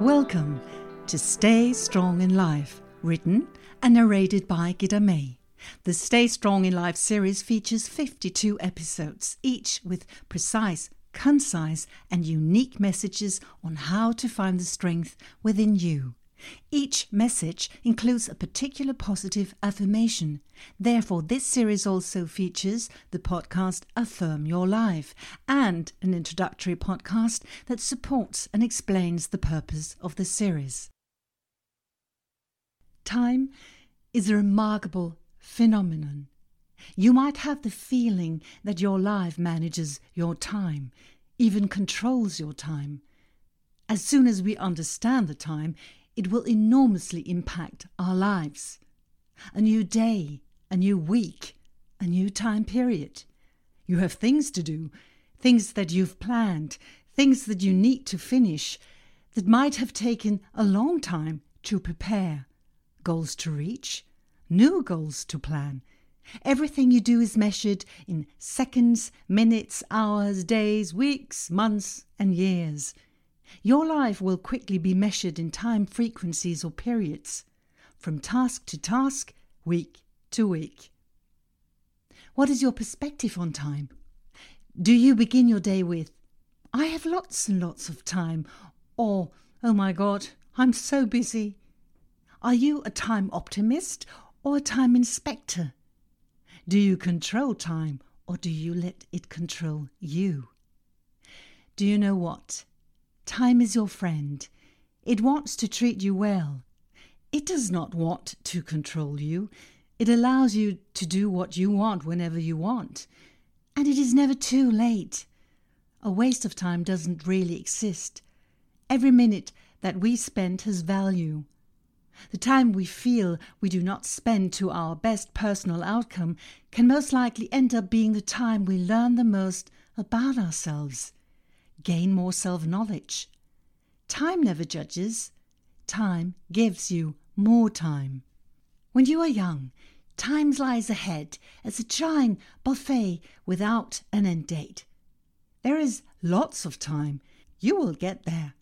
Welcome to Stay Strong in Life, written and narrated by Gida May. The Stay Strong in Life series features 52 episodes, each with precise, concise, and unique messages on how to find the strength within you. Each message includes a particular positive affirmation. Therefore, this series also features the podcast Affirm Your Life and an introductory podcast that supports and explains the purpose of the series. Time is a remarkable phenomenon. You might have the feeling that your life manages your time, even controls your time. As soon as we understand the time, it will enormously impact our lives. A new day, a new week, a new time period. You have things to do, things that you've planned, things that you need to finish, that might have taken a long time to prepare, goals to reach, new goals to plan. Everything you do is measured in seconds, minutes, hours, days, weeks, months, and years. Your life will quickly be measured in time frequencies or periods, from task to task, week to week. What is your perspective on time? Do you begin your day with, I have lots and lots of time, or, oh my God, I'm so busy? Are you a time optimist or a time inspector? Do you control time or do you let it control you? Do you know what? Time is your friend. It wants to treat you well. It does not want to control you. It allows you to do what you want whenever you want. And it is never too late. A waste of time doesn't really exist. Every minute that we spend has value. The time we feel we do not spend to our best personal outcome can most likely end up being the time we learn the most about ourselves gain more self knowledge. Time never judges, time gives you more time. When you are young, time lies ahead as a giant buffet without an end date. There is lots of time. You will get there.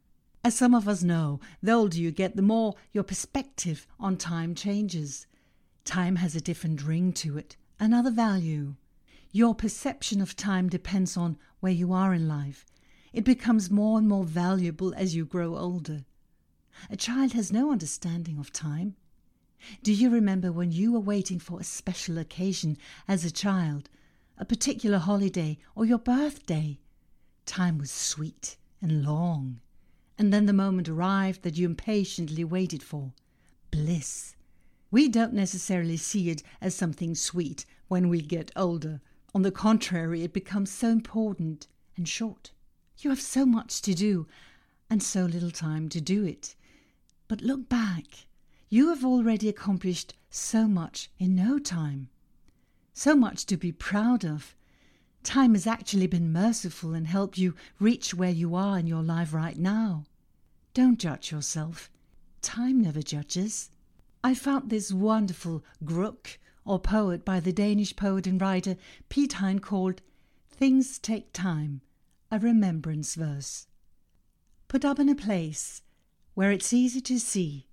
As some of us know, the older you get, the more your perspective on time changes. Time has a different ring to it, another value. Your perception of time depends on where you are in life. It becomes more and more valuable as you grow older. A child has no understanding of time. Do you remember when you were waiting for a special occasion as a child, a particular holiday or your birthday? Time was sweet and long, and then the moment arrived that you impatiently waited for bliss. We don't necessarily see it as something sweet when we get older. On the contrary, it becomes so important and short. You have so much to do and so little time to do it. But look back. You have already accomplished so much in no time. So much to be proud of. Time has actually been merciful and helped you reach where you are in your life right now. Don't judge yourself. Time never judges. I found this wonderful Gruk, or poet by the Danish poet and writer Piet Hein called Things Take Time a remembrance verse. Put up in a place where it's easy to see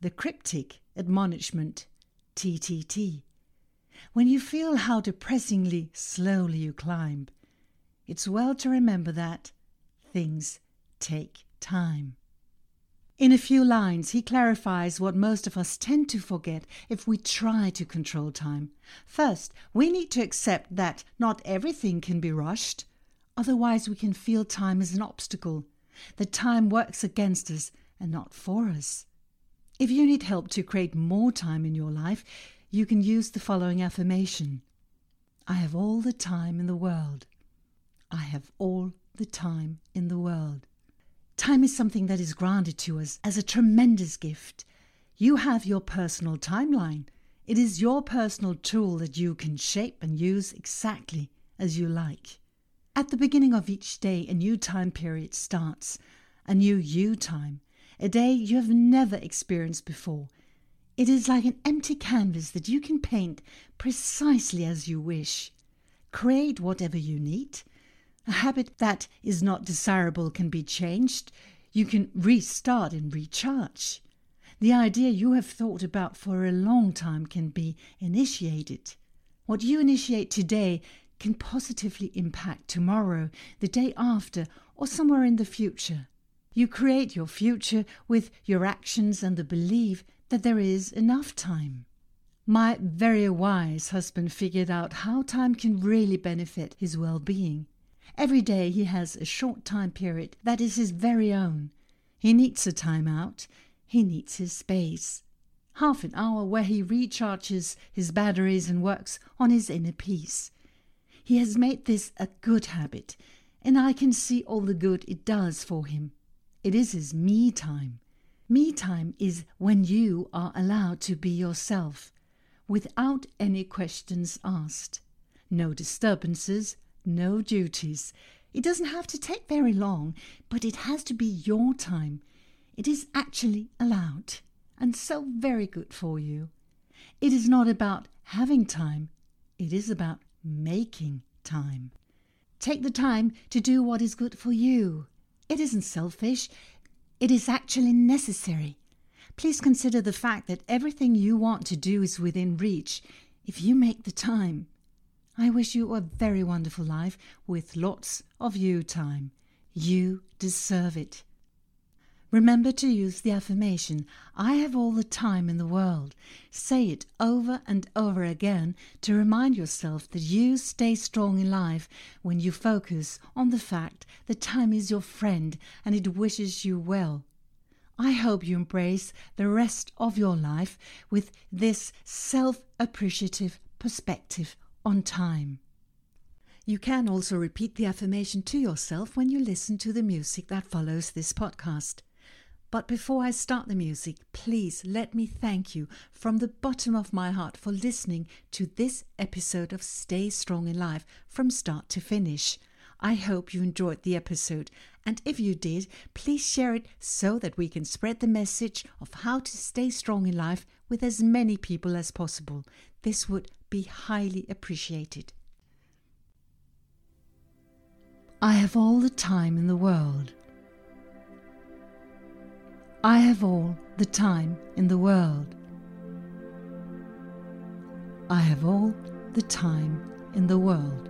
the cryptic admonishment TTT. When you feel how depressingly slowly you climb, it's well to remember that things take time. In a few lines, he clarifies what most of us tend to forget if we try to control time. First, we need to accept that not everything can be rushed. Otherwise, we can feel time as an obstacle, that time works against us and not for us. If you need help to create more time in your life, you can use the following affirmation I have all the time in the world. I have all the time in the world. Time is something that is granted to us as a tremendous gift. You have your personal timeline. It is your personal tool that you can shape and use exactly as you like. At the beginning of each day, a new time period starts, a new you time, a day you have never experienced before. It is like an empty canvas that you can paint precisely as you wish. Create whatever you need. A habit that is not desirable can be changed. You can restart and recharge. The idea you have thought about for a long time can be initiated. What you initiate today can positively impact tomorrow, the day after, or somewhere in the future. You create your future with your actions and the belief that there is enough time. My very wise husband figured out how time can really benefit his well being. Every day he has a short time period that is his very own. He needs a time out, he needs his space. Half an hour where he recharges his batteries and works on his inner peace. He has made this a good habit, and I can see all the good it does for him. It is his me time. Me time is when you are allowed to be yourself, without any questions asked. No disturbances, no duties. It doesn't have to take very long, but it has to be your time. It is actually allowed, and so very good for you. It is not about having time, it is about making time. Take the time to do what is good for you. It isn't selfish, it is actually necessary. Please consider the fact that everything you want to do is within reach if you make the time. I wish you a very wonderful life with lots of you time. You deserve it. Remember to use the affirmation, I have all the time in the world. Say it over and over again to remind yourself that you stay strong in life when you focus on the fact that time is your friend and it wishes you well. I hope you embrace the rest of your life with this self appreciative perspective on time. You can also repeat the affirmation to yourself when you listen to the music that follows this podcast. But before I start the music, please let me thank you from the bottom of my heart for listening to this episode of Stay Strong in Life from start to finish. I hope you enjoyed the episode, and if you did, please share it so that we can spread the message of how to stay strong in life with as many people as possible. This would be highly appreciated. I have all the time in the world. I have all the time in the world. I have all the time in the world.